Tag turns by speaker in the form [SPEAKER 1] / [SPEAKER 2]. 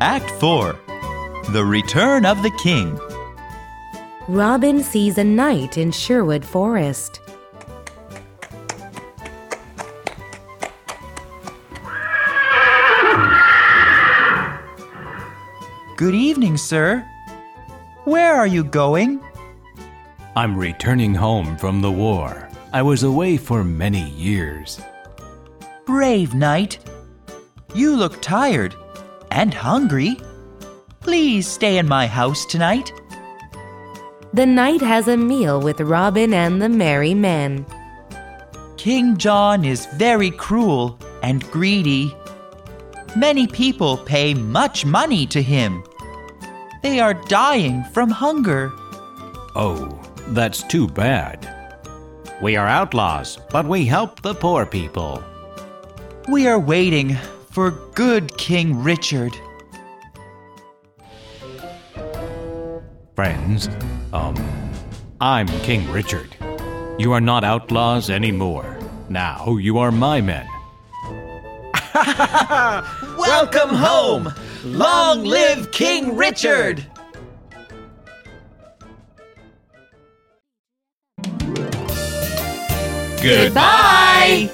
[SPEAKER 1] Act 4 The Return of the King.
[SPEAKER 2] Robin sees a knight in Sherwood Forest.
[SPEAKER 1] Good evening, sir. Where are you going?
[SPEAKER 3] I'm returning home from the war. I was away for many years.
[SPEAKER 1] Brave knight. You look tired and hungry. Please stay in my house tonight.
[SPEAKER 2] The knight has a meal with Robin and the merry men.
[SPEAKER 1] King John is very cruel and greedy. Many people pay much money to him. They are dying from hunger.
[SPEAKER 3] Oh, that's too bad. We are outlaws, but we help the poor people.
[SPEAKER 1] We are waiting for good King Richard.
[SPEAKER 3] Friends, um, I'm King Richard. You are not outlaws anymore. Now you are my men.
[SPEAKER 1] Welcome home! Long live King Richard!
[SPEAKER 2] Goodbye.